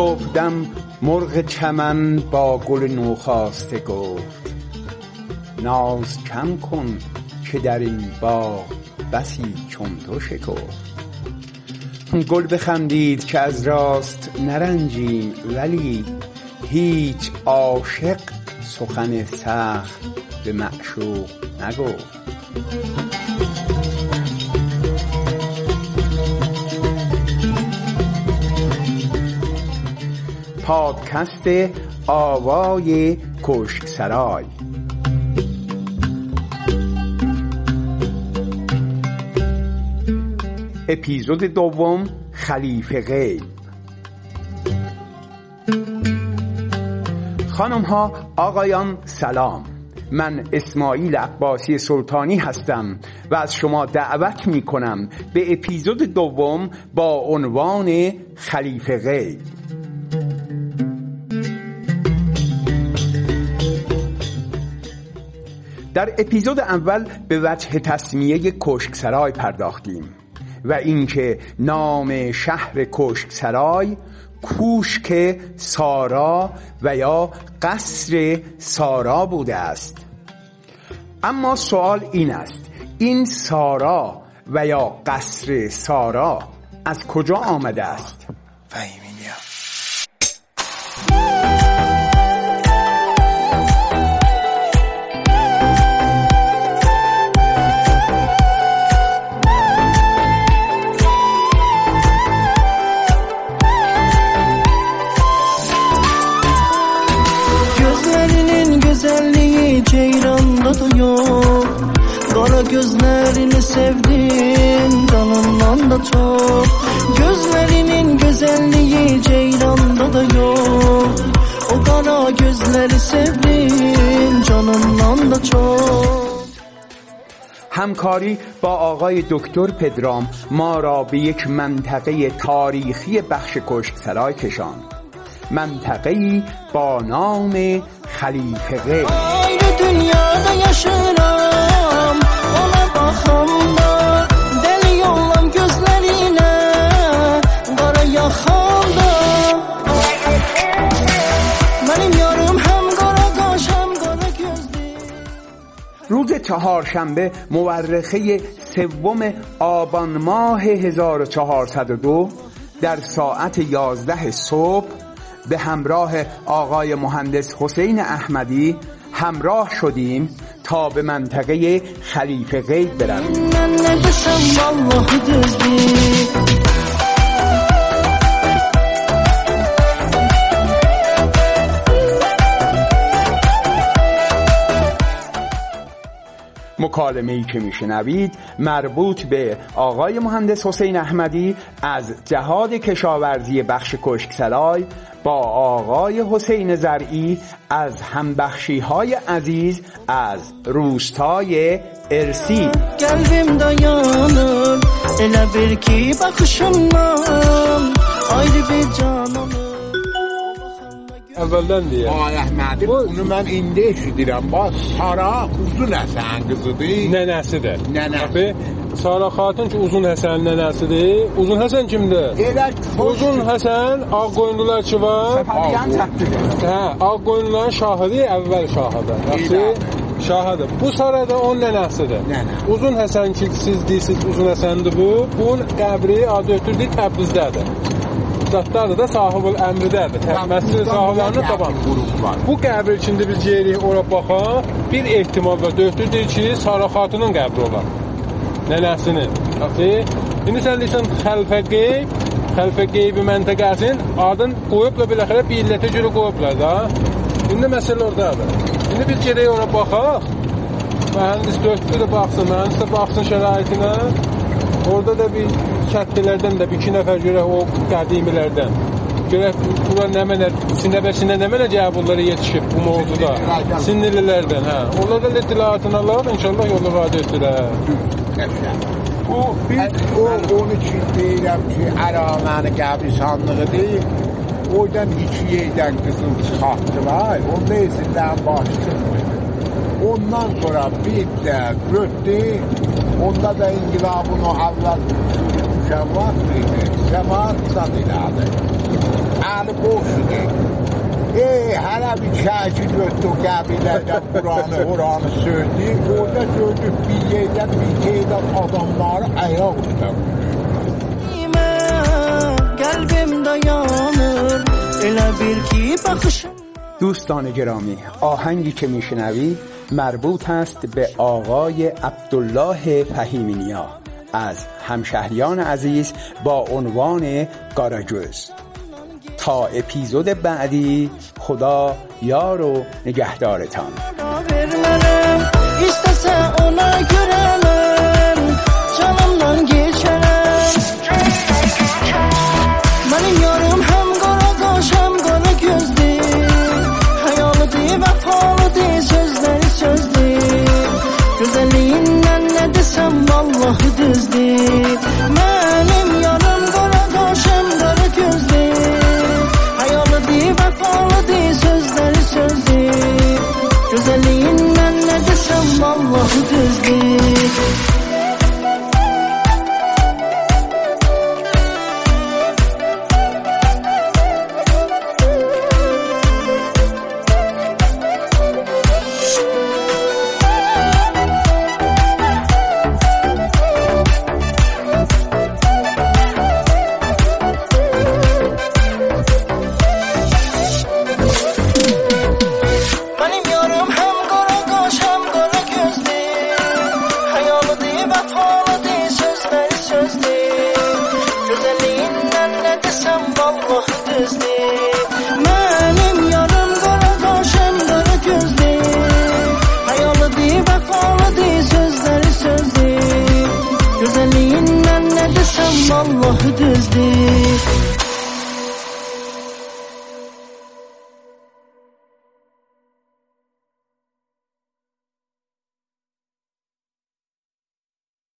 صبحدم مرغ چمن با گل نوخاسته گفت ناز کم کن که در این باغ بسی چون تو شکفت. گل بخندید که از راست نرنجیم ولی هیچ عاشق سخن سخت به معشوق نگفت. پادکست آوای کشکسرای اپیزود دوم خلیفه غیب. خانم ها آقایان سلام. من اسماعیل عباسی سلطانی هستم و از شما دعوت می کنم به اپیزود دوم با عنوان خلیفه غیب. در اپیزود اول به وجه تصمیه کشکسرای پرداختیم و اینکه نام شهر کشکسرای کوشک سارا و یا قصر سارا بوده است. اما سوال این است این سارا و یا قصر سارا از کجا آمده است؟ فهیمینیا gözlerini sevdim canından da çok Gözlerinin güzelliği ceyranda da yok O kara gözleri sevdim canından da çok همکاری با آقای دکتر پدرام ما را به یک منطقه تاریخی بخش کشکسرای کشاند منطقه با نام خلیفه روز چهارشنبه مورخه سوم آبان ماه 1402 در ساعت 11 صبح به همراه آقای مهندس حسین احمدی همراه شدیم تا به منطقه خلیفه غیب برویم مکالمه ای که میشنوید مربوط به آقای مهندس حسین احمدی از جهاد کشاورزی بخش کشکسرای با آقای حسین زرعی از همبخشی های عزیز از روستای ارسی. bil ki baxışımdan Ayrı bir cananım Əvvəldən deyə. Ay Əhmədi, bunu mən indi eşidirəm. Bax, Sara uzun Həsən qızıdır. Nənəsidir. Nənə. Tabii. Sara xatun ki uzun Həsənin nənəsidir. Uzun Həsən kimdir? Elə Uzun Həsən Ağqoyunlular ki var. Hə, Ağqoyunluların şahıdır, əvvəl şahıdır. Yaxşı? Şahıdır. Bu Sara da onun nənəsidir. Nənə. Uzun Həsən ki siz deyirsiniz Uzun Həsəndir bu. Bunun qəbri adı ötürdü Təbrizdədir. Zatlar da sahibul əmridədir. Məscid sahiblərinin taban. Bu qəbir içində biz yerik ora baxaq. Bir ehtimal var. Dördürdür ki, Sara xatunun qəbri olar. Nənəsinin. İndi sən deyirsən xəlfə qeyb, xəlfə qeybi məntəqəsinin adın qoyubla biləxərə bir illətə görə qoyublar da. İndi məsələ oradadır. İndi biz gedək ora baxaq. Mühəndis dördlü də baxsın, mühəndis də baxsın şəraitinə. Orada da bir kəndlilərdən də bir iki nəfər görək o qədimilərdən. Görək bura nə mənə sinəbəsinə nə mənə cavabları yetişib bu mövzuda. Sinirlilərdən, hə. Onlardan da dilatını alalım, inşallah yolu vadə etdilər. Bu bir o onun için deyirəm ki, əraməni qəbristanlığıdır. Oradan iki yerdən qızıl çıxartdılar. Onda esindən başlayır. Ondan sonra bir də götdü. Onda da o avval müşəvvat idi. Cəmaat zad elədi. əli boşdur. Ey, hələ bir çəki götdü qəbilədə Quranı, Quranı sözdü. Orada gördük bir yerdən bir yerdən adamları ki baxışın دوستان گرامی آهنگی که میشنوید مربوط است به آقای عبدالله فهیمینیا از همشهریان عزیز با عنوان گاراجوز تا اپیزود بعدی خدا یار و نگهدارتان. Who does this? desem vallahi düzdü Mənim yarım qara qaşım qara gözdü Hayalıdı vəfalıdı sözləri sözdü Gözəlliyindən nə desem vallahi düzdü